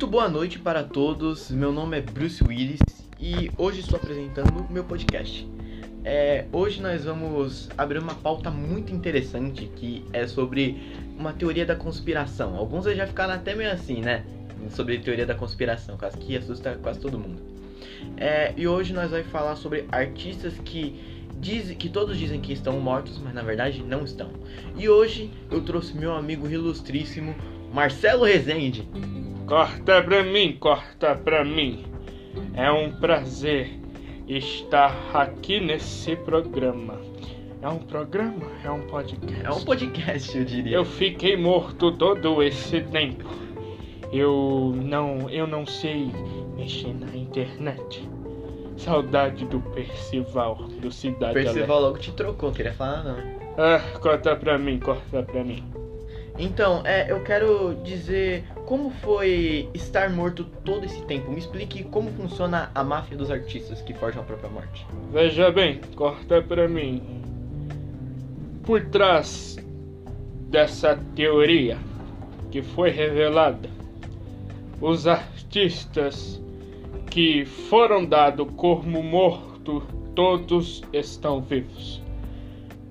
Muito boa noite para todos. Meu nome é Bruce Willis e hoje estou apresentando meu podcast. É, hoje nós vamos abrir uma pauta muito interessante que é sobre uma teoria da conspiração. Alguns já ficaram até meio assim, né? Sobre teoria da conspiração, quase que assusta quase todo mundo. É, e hoje nós vamos falar sobre artistas que dizem que todos dizem que estão mortos, mas na verdade não estão. E hoje eu trouxe meu amigo ilustríssimo Marcelo Rezende. Corta pra mim, corta pra mim. É um prazer estar aqui nesse programa. É um programa? É um podcast? É um podcast, eu diria. Eu fiquei morto todo esse tempo. Eu não, eu não sei mexer na internet. Saudade do Percival, do Cidade Percival logo te trocou, queria falar não. Ah, corta pra mim, corta pra mim. Então, é, eu quero dizer como foi estar morto todo esse tempo. Me explique como funciona a máfia dos artistas que forjam a própria morte. Veja bem, corta pra mim. Por trás dessa teoria que foi revelada, os artistas que foram dados como morto, todos estão vivos.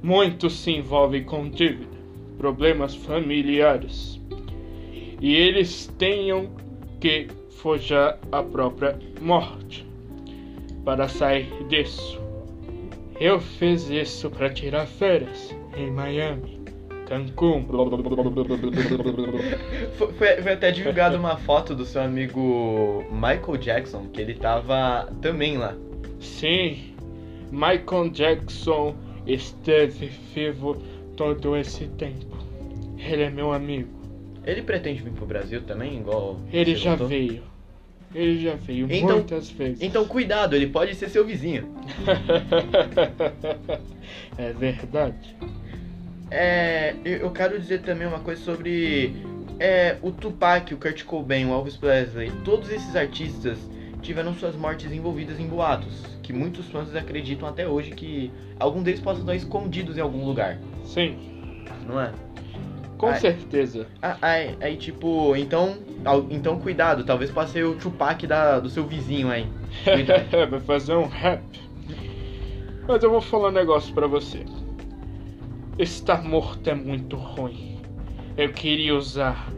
Muitos se envolvem com dívida problemas familiares e eles tenham que forjar a própria morte para sair disso. Eu fiz isso para tirar férias em Miami, Cancún. Foi, foi, foi, até divulgado uma foto do seu amigo Michael Jackson, que ele tava também lá. Sim, Michael Jackson esteve vivo todo esse tempo. Ele é meu amigo. Ele pretende vir pro Brasil também, igual. Ele já voltou? veio. Ele já veio então, muitas vezes. Então cuidado, ele pode ser seu vizinho. é verdade. É, eu quero dizer também uma coisa sobre é, o Tupac, o Kurt Cobain, o Elvis Presley. Todos esses artistas tiveram suas mortes envolvidas em boatos, que muitos fãs acreditam até hoje que algum deles possam estar escondidos em algum lugar. Sim. Não é? Com aí, certeza. Aí, aí, tipo, então, então cuidado, talvez possa ser o Tupac da, do seu vizinho aí. Vai fazer um rap. Mas eu vou falar um negócio pra você. Estar morto é muito ruim. Eu queria usar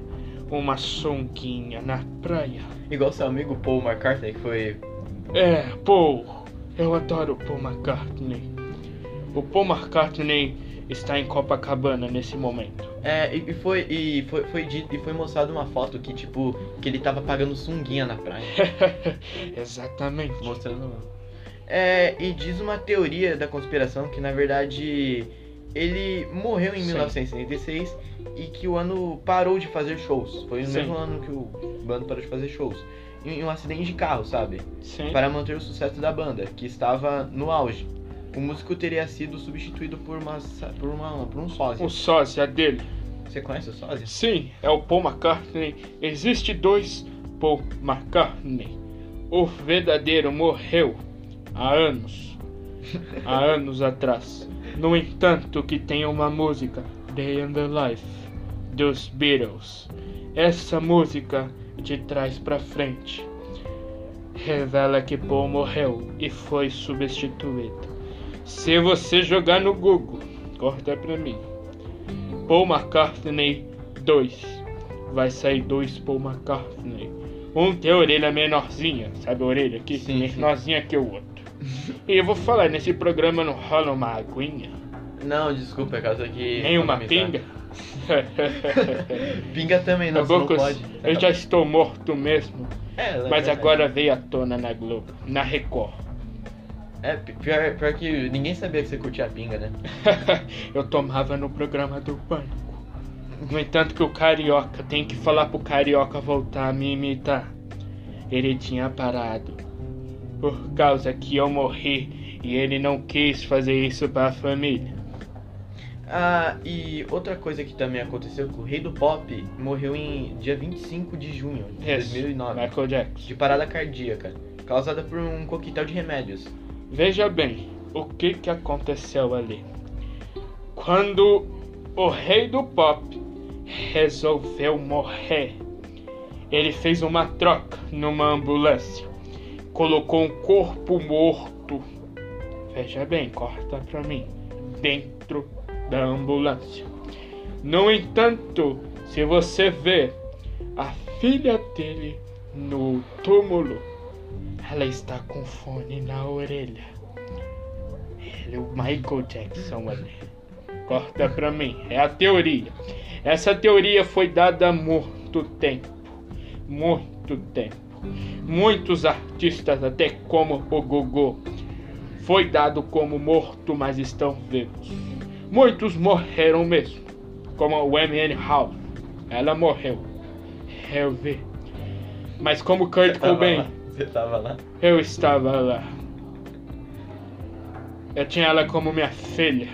uma sunguinha na praia. Igual seu amigo Paul McCartney, que foi. É, Paul. Eu adoro Paul McCartney. O Paul McCartney está em Copacabana nesse momento. É, e foi, e foi, foi dito, e foi mostrado uma foto que, tipo, que ele tava pagando sunguinha na praia. Exatamente. Mostrando. É, e diz uma teoria da conspiração que na verdade ele morreu em Sim. 1966 e que o ano parou de fazer shows. Foi no Sim. mesmo ano que o bando parou de fazer shows. Em um acidente de carro, sabe? Sim. Para manter o sucesso da banda, que estava no auge o músico teria sido substituído por uma por uma por um sósia. O sósia dele. Você conhece o sósia? Sim, é o Paul McCartney. Existe dois Paul McCartney. O verdadeiro morreu há anos. há anos atrás. No entanto, que tem uma música Day in the Life dos Beatles. Essa música de trás para frente revela que Paul morreu e foi substituído. Se você jogar no Google, corta pra mim. Paul McCartney 2. Vai sair dois Paul McCartney. Um tem a orelha menorzinha, sabe a orelha aqui? Sim, menorzinha sim. que o outro. e eu vou falar, nesse programa não rola uma aguinha? Não, desculpa, é causa que. Nem uma pinga? pinga também não, não pode. Eu já estou morto mesmo. É, mas agora veio à tona na Globo, na Record. É, pior, pior que ninguém sabia que você curtia a pinga, né? eu tomava no programa do Pânico. No entanto que o Carioca tem que falar pro Carioca voltar a me imitar. Ele tinha parado. Por causa que eu morri e ele não quis fazer isso para a família. Ah, e outra coisa que também aconteceu, que o rei do pop morreu em dia 25 de junho de yes, 2009. Michael Jackson. De parada cardíaca, causada por um coquetel de remédios. Veja bem o que, que aconteceu ali. Quando o rei do pop resolveu morrer, Ele fez uma troca numa ambulância. Colocou um corpo morto. Veja bem, corta pra mim. Dentro da ambulância. No entanto, se você vê a filha dele no túmulo, ela está com fone na orelha. Ele é o Michael Jackson ali. Corta pra mim. É a teoria. Essa teoria foi dada há muito tempo. Muito tempo. Muitos artistas, até como o Gogô, foi dado como morto, mas estão vivos. Muitos morreram mesmo, como o M.N. House. Ela morreu. Eu vi. Mas como Kurt Você tava Cobain? Você tava lá? eu estava lá. Eu tinha ela como minha filha.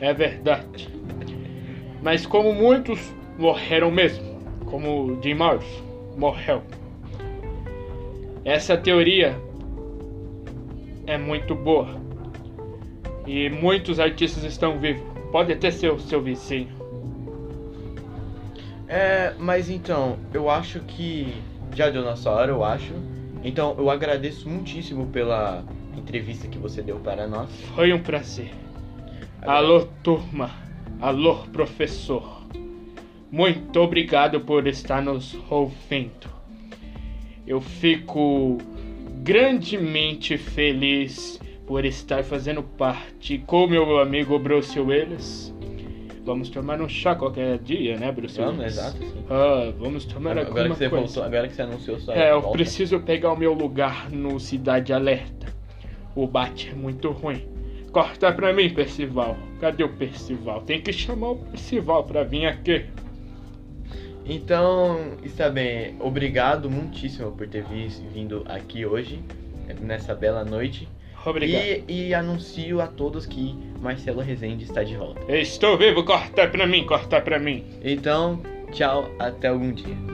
É verdade. Mas como muitos morreram mesmo, como Jim Morrison morreu. Essa teoria é muito boa. E muitos artistas estão vivos. Pode até ser o seu vizinho. É, mas então, eu acho que já deu nossa hora, eu acho. Então, eu agradeço muitíssimo pela entrevista que você deu para nós. Foi um prazer. Alô, turma. Alô, professor. Muito obrigado por estar nos ouvindo. Eu fico grandemente feliz por estar fazendo parte com meu amigo Bruce Willis. Vamos tomar um chá qualquer dia, né, Bruce Vamos, exato, sim. Ah, vamos tomar Agora alguma que você coisa. voltou, agora que você anunciou sua É, eu volta. preciso pegar o meu lugar no Cidade Alerta. O bate é muito ruim. Corta pra mim, Percival. Cadê o Percival? Tem que chamar o Percival pra vir aqui. Então, está bem. Obrigado muitíssimo por ter vindo aqui hoje, nessa bela noite. Obrigado. E, e anuncio a todos que Marcelo Rezende está de volta. Estou vivo, corta pra mim, corta pra mim. Então, tchau, até algum dia.